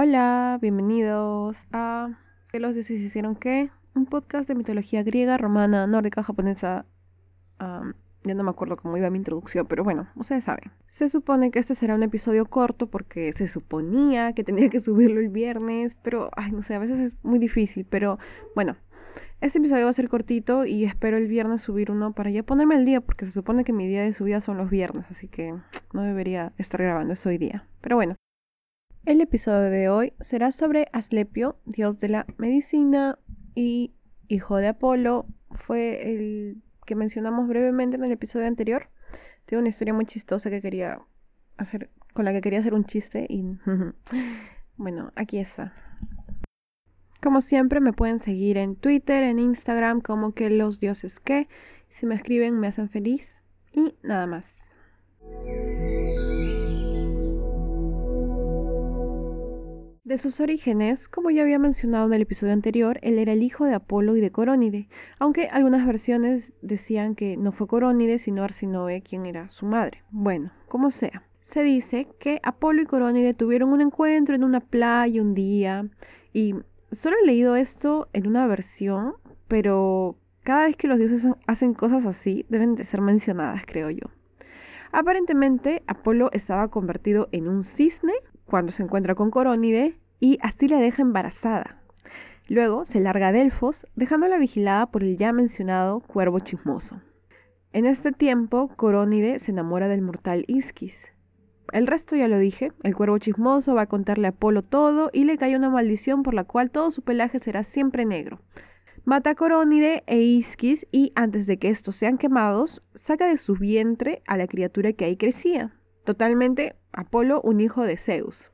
Hola, bienvenidos a ¿Qué los dioses hicieron qué? Un podcast de mitología griega, romana, nórdica, japonesa. ya no me acuerdo cómo iba mi introducción, pero bueno, ustedes saben. Se supone que este será un episodio corto porque se suponía que tenía que subirlo el viernes, pero, ay, no sé, a veces es muy difícil, pero bueno. Este episodio va a ser cortito y espero el viernes subir uno para ya ponerme al día, porque se supone que mi día de subida son los viernes, así que no debería estar grabando eso hoy día. Pero bueno, el episodio de hoy será sobre Aslepio, dios de la medicina y hijo de Apolo. Fue el que mencionamos brevemente en el episodio anterior. Tengo una historia muy chistosa que quería hacer, con la que quería hacer un chiste y bueno, aquí está. Como siempre me pueden seguir en Twitter, en Instagram como que los dioses que. Si me escriben me hacen feliz y nada más. De sus orígenes, como ya había mencionado en el episodio anterior, él era el hijo de Apolo y de Corónide, aunque algunas versiones decían que no fue Corónide, sino Arsinoe quien era su madre. Bueno, como sea. Se dice que Apolo y Corónide tuvieron un encuentro en una playa un día, y solo he leído esto en una versión, pero cada vez que los dioses hacen cosas así, deben de ser mencionadas, creo yo. Aparentemente, Apolo estaba convertido en un cisne cuando se encuentra con Corónide y así la deja embarazada. Luego se larga a Delfos, dejándola vigilada por el ya mencionado cuervo chismoso. En este tiempo, Corónide se enamora del mortal Isquis. El resto ya lo dije, el cuervo chismoso va a contarle a Apolo todo y le cae una maldición por la cual todo su pelaje será siempre negro. Mata a Corónide e Isquis y antes de que estos sean quemados, saca de su vientre a la criatura que ahí crecía. Totalmente Apolo, un hijo de Zeus.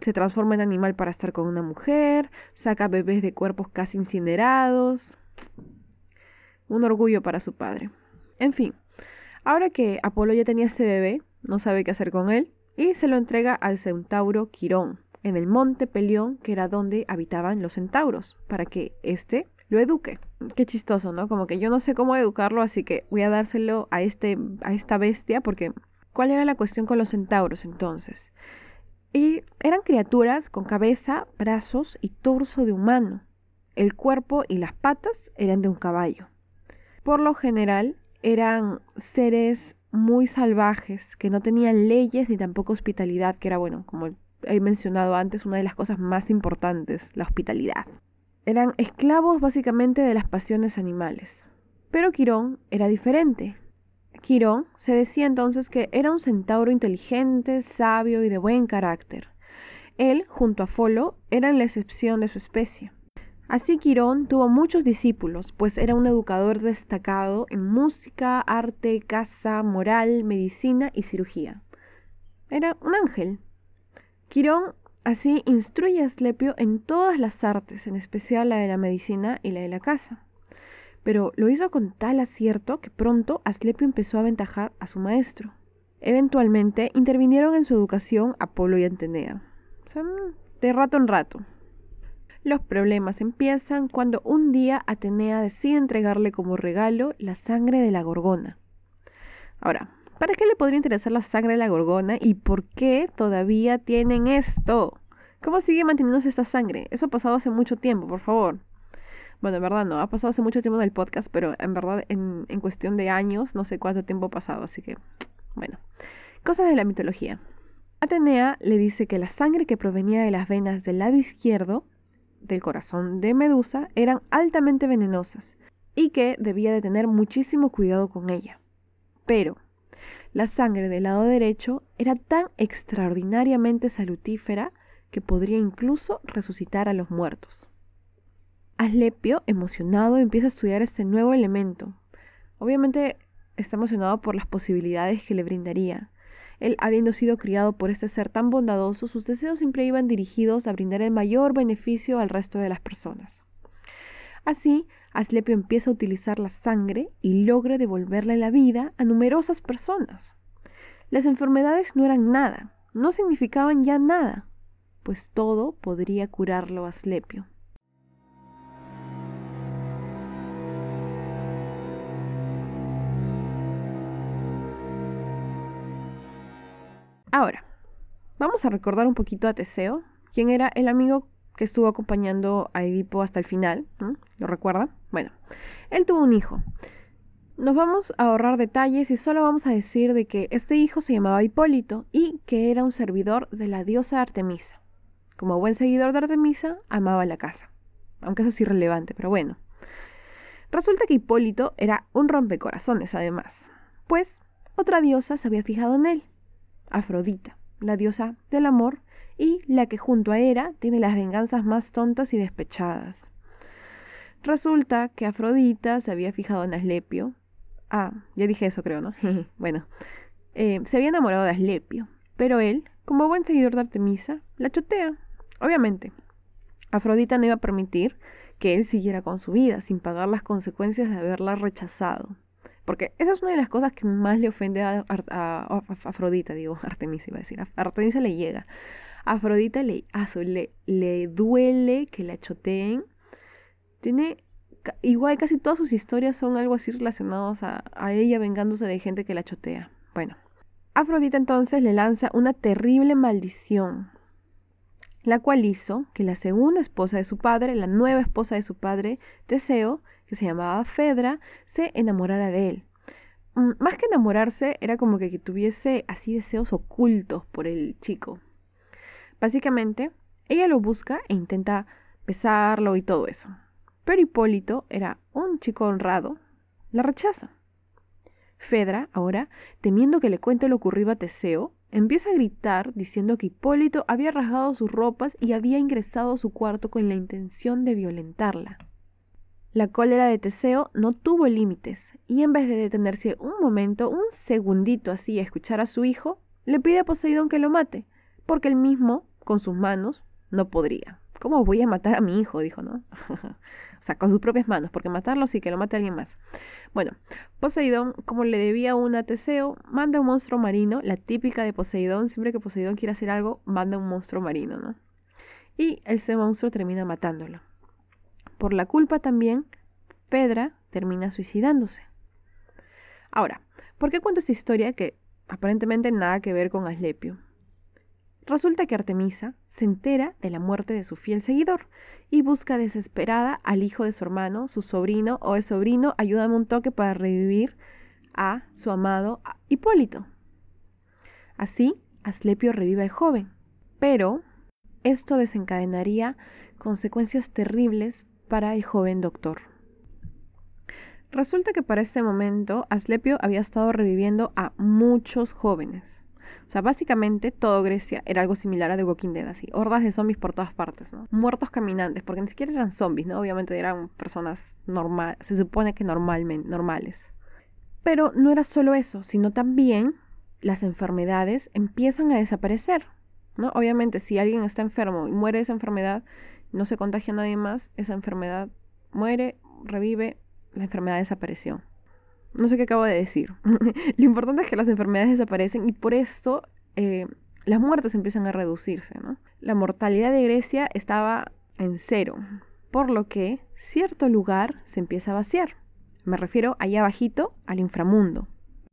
Se transforma en animal para estar con una mujer, saca bebés de cuerpos casi incinerados. Un orgullo para su padre. En fin, ahora que Apolo ya tenía este bebé, no sabe qué hacer con él, y se lo entrega al centauro Quirón, en el monte Pelión, que era donde habitaban los centauros, para que éste lo eduque. Qué chistoso, ¿no? Como que yo no sé cómo educarlo, así que voy a dárselo a, este, a esta bestia porque ¿Cuál era la cuestión con los centauros entonces? Y eran criaturas con cabeza, brazos y torso de humano. El cuerpo y las patas eran de un caballo. Por lo general, eran seres muy salvajes, que no tenían leyes ni tampoco hospitalidad, que era, bueno, como he mencionado antes, una de las cosas más importantes, la hospitalidad. Eran esclavos básicamente de las pasiones animales. Pero Quirón era diferente. Quirón se decía entonces que era un centauro inteligente, sabio y de buen carácter. Él, junto a Folo, eran la excepción de su especie. Así Quirón tuvo muchos discípulos, pues era un educador destacado en música, arte, caza, moral, medicina y cirugía. Era un ángel. Quirón así instruye a Aslepio en todas las artes, en especial la de la medicina y la de la caza pero lo hizo con tal acierto que pronto Aslepio empezó a aventajar a su maestro. Eventualmente intervinieron en su educación Apolo y Atenea, de rato en rato. Los problemas empiezan cuando un día Atenea decide entregarle como regalo la sangre de la gorgona. Ahora, ¿para qué le podría interesar la sangre de la gorgona y por qué todavía tienen esto? ¿Cómo sigue manteniéndose esta sangre? Eso ha pasado hace mucho tiempo, por favor. Bueno, en verdad no, ha pasado hace mucho tiempo en el podcast, pero en verdad en, en cuestión de años, no sé cuánto tiempo ha pasado, así que, bueno, cosas de la mitología. Atenea le dice que la sangre que provenía de las venas del lado izquierdo del corazón de Medusa eran altamente venenosas y que debía de tener muchísimo cuidado con ella. Pero la sangre del lado derecho era tan extraordinariamente salutífera que podría incluso resucitar a los muertos. Aslepio, emocionado, empieza a estudiar este nuevo elemento. Obviamente está emocionado por las posibilidades que le brindaría. Él, habiendo sido criado por este ser tan bondadoso, sus deseos siempre iban dirigidos a brindar el mayor beneficio al resto de las personas. Así, Aslepio empieza a utilizar la sangre y logra devolverle la vida a numerosas personas. Las enfermedades no eran nada, no significaban ya nada, pues todo podría curarlo a Aslepio. Ahora, vamos a recordar un poquito a Teseo, quien era el amigo que estuvo acompañando a Edipo hasta el final, ¿lo recuerda? Bueno, él tuvo un hijo. Nos vamos a ahorrar detalles y solo vamos a decir de que este hijo se llamaba Hipólito y que era un servidor de la diosa Artemisa. Como buen seguidor de Artemisa, amaba la casa. Aunque eso es irrelevante, pero bueno. Resulta que Hipólito era un rompecorazones además, pues otra diosa se había fijado en él, Afrodita, la diosa del amor y la que junto a Hera tiene las venganzas más tontas y despechadas. Resulta que Afrodita se había fijado en Aslepio. Ah, ya dije eso creo, ¿no? bueno, eh, se había enamorado de Aslepio, pero él, como buen seguidor de Artemisa, la chotea, obviamente. Afrodita no iba a permitir que él siguiera con su vida sin pagar las consecuencias de haberla rechazado. Porque esa es una de las cosas que más le ofende a, Afrodita, digo, Artemisa iba a decir. A Artemisa le llega. Afrodita le, le, le duele que la choteen. Tiene, igual casi todas sus historias son algo así relacionados a, a ella vengándose de gente que la chotea. Bueno, Afrodita entonces le lanza una terrible maldición la cual hizo que la segunda esposa de su padre, la nueva esposa de su padre, Teseo, que se llamaba Fedra, se enamorara de él. Mm, más que enamorarse, era como que tuviese así deseos ocultos por el chico. Básicamente, ella lo busca e intenta besarlo y todo eso. Pero Hipólito era un chico honrado, la rechaza. Fedra, ahora, temiendo que le cuente lo ocurrido a Teseo, Empieza a gritar diciendo que Hipólito había rasgado sus ropas y había ingresado a su cuarto con la intención de violentarla. La cólera de Teseo no tuvo límites y en vez de detenerse un momento, un segundito así a escuchar a su hijo, le pide a Poseidón que lo mate, porque él mismo, con sus manos, no podría. ¿Cómo voy a matar a mi hijo? dijo, ¿no? o sea, con sus propias manos, porque matarlo sí que lo mate alguien más. Bueno, Poseidón, como le debía una a Teseo, manda un monstruo marino, la típica de Poseidón, siempre que Poseidón quiere hacer algo, manda un monstruo marino, ¿no? Y ese monstruo termina matándolo. Por la culpa también, Pedra termina suicidándose. Ahora, ¿por qué cuento esta historia que aparentemente nada que ver con Aslepio? Resulta que Artemisa se entera de la muerte de su fiel seguidor y busca desesperada al hijo de su hermano, su sobrino o el sobrino, ayúdame un toque para revivir a su amado Hipólito. Así, Aslepio revive al joven, pero esto desencadenaría consecuencias terribles para el joven doctor. Resulta que para este momento Aslepio había estado reviviendo a muchos jóvenes o sea, básicamente todo Grecia era algo similar a The Walking Dead, así. Hordas de zombies por todas partes. Muertos caminantes, porque ni siquiera eran zombies, ¿no? Obviamente eran personas normales, se supone que normalmente, normales. Pero no era solo eso, sino también las enfermedades empiezan a desaparecer, ¿no? Obviamente, si alguien está enfermo y muere de esa enfermedad, no se contagia a nadie más, esa enfermedad muere, revive, la enfermedad desapareció. No sé qué acabo de decir. Lo importante es que las enfermedades desaparecen y por esto eh, las muertes empiezan a reducirse. ¿no? La mortalidad de Grecia estaba en cero, por lo que cierto lugar se empieza a vaciar. Me refiero allá abajito al inframundo.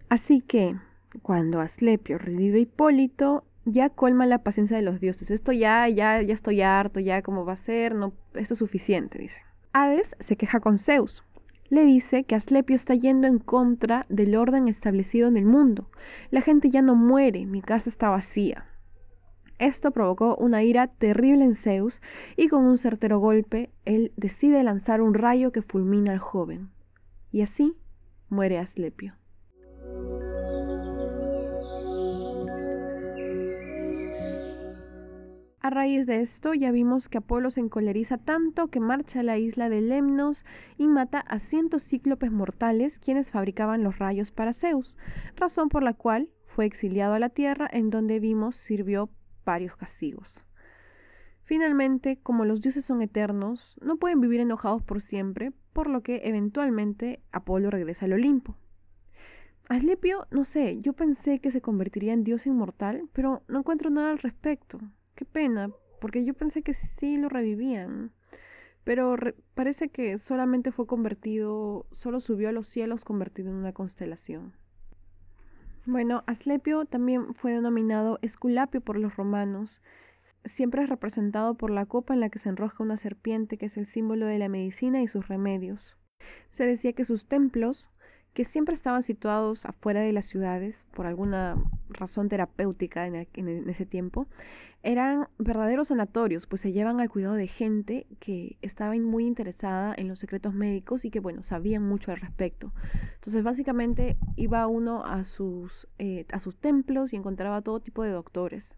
Así que cuando Aslepio revive Hipólito, ya colma la paciencia de los dioses. Esto ya, ya, ya estoy harto, ya cómo va a ser, no, esto es suficiente, dice. Hades se queja con Zeus, le dice que Aslepio está yendo en contra del orden establecido en el mundo. La gente ya no muere, mi casa está vacía. Esto provocó una ira terrible en Zeus y con un certero golpe él decide lanzar un rayo que fulmina al joven. Y así muere Aslepio. A raíz de esto ya vimos que Apolo se encoleriza tanto que marcha a la isla de Lemnos y mata a cientos cíclopes mortales quienes fabricaban los rayos para Zeus, razón por la cual fue exiliado a la tierra en donde vimos sirvió varios castigos. Finalmente, como los dioses son eternos, no pueden vivir enojados por siempre, por lo que eventualmente Apolo regresa al Olimpo. Aslepio, no sé, yo pensé que se convertiría en dios inmortal, pero no encuentro nada al respecto. Qué pena, porque yo pensé que sí lo revivían. Pero parece que solamente fue convertido, solo subió a los cielos convertido en una constelación. Bueno, Aslepio también fue denominado Esculapio por los romanos. siempre es representado por la copa en la que se enrosca una serpiente, que es el símbolo de la medicina y sus remedios. Se decía que sus templos que siempre estaban situados afuera de las ciudades por alguna razón terapéutica en, ese tiempo, eran verdaderos sanatorios, pues se llevan al cuidado de gente que estaba muy interesada en los secretos médicos y que, bueno, sabían mucho al respecto. Entonces, básicamente iba uno a sus, eh, a sus templos y encontraba todo tipo de doctores.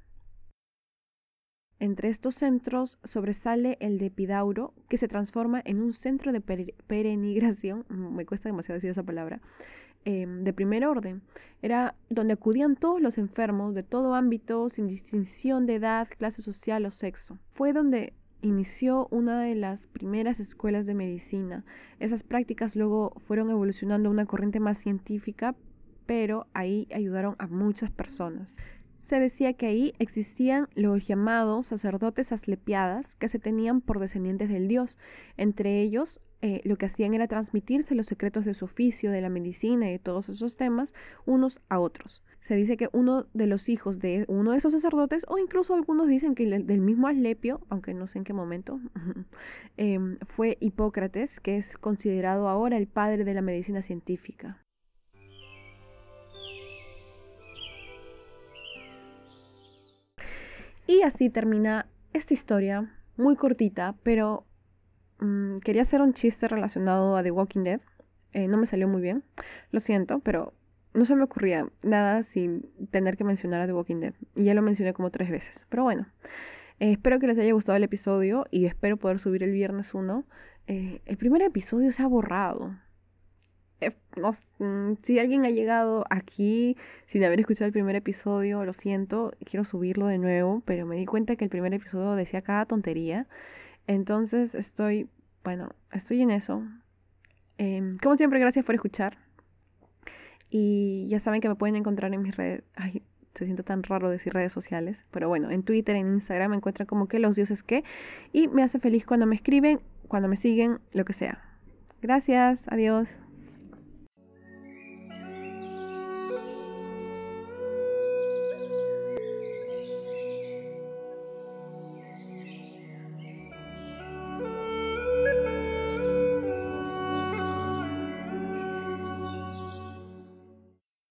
Entre estos centros sobresale el de Epidauro, que se transforma en un centro de perenigración, me cuesta demasiado decir esa palabra, em, de primer orden. Era donde acudían todos los enfermos de todo ámbito, sin distinción de edad, clase social o sexo. Fue donde inició una de las primeras escuelas de medicina. Esas prácticas luego fueron evolucionando a una corriente más científica, pero ahí ayudaron a muchas personas se decía que ahí existían los llamados sacerdotes aslepiadas que se tenían por descendientes del dios. Entre ellos, eh, lo que hacían era transmitirse los secretos de su oficio, de la medicina y de todos esos temas unos a otros. Se dice que uno de los hijos de uno de esos sacerdotes, o incluso algunos dicen que del mismo Aslepio, aunque no sé en qué momento, em, fue Hipócrates, que es considerado ahora el padre de la medicina científica. Y así termina esta historia, muy cortita, pero mm, quería hacer un chiste relacionado a The Walking Dead. Eh, no me salió muy bien, lo siento, pero no se me ocurría nada sin tener que mencionar a The Walking Dead. Y ya lo mencioné como tres veces. Pero bueno, eh, espero que les haya gustado el episodio y espero poder subir el viernes 1. Eh, el primer episodio se ha borrado. Eh, mm, si alguien ha llegado aquí sin haber escuchado el primer episodio, lo siento, quiero subirlo de nuevo, pero me di cuenta que el primer episodio decía cada tontería. Entonces estoy, bueno, estoy en eso. Em, como siempre, gracias por escuchar. Y ya saben que me pueden encontrar en mis redes. Ay, se siente tan raro decir redes sociales. Pero bueno, en Twitter, en Instagram me encuentran como que los dioses que. Y me hace feliz cuando me escriben, cuando me siguen, lo que sea. Gracias, adiós.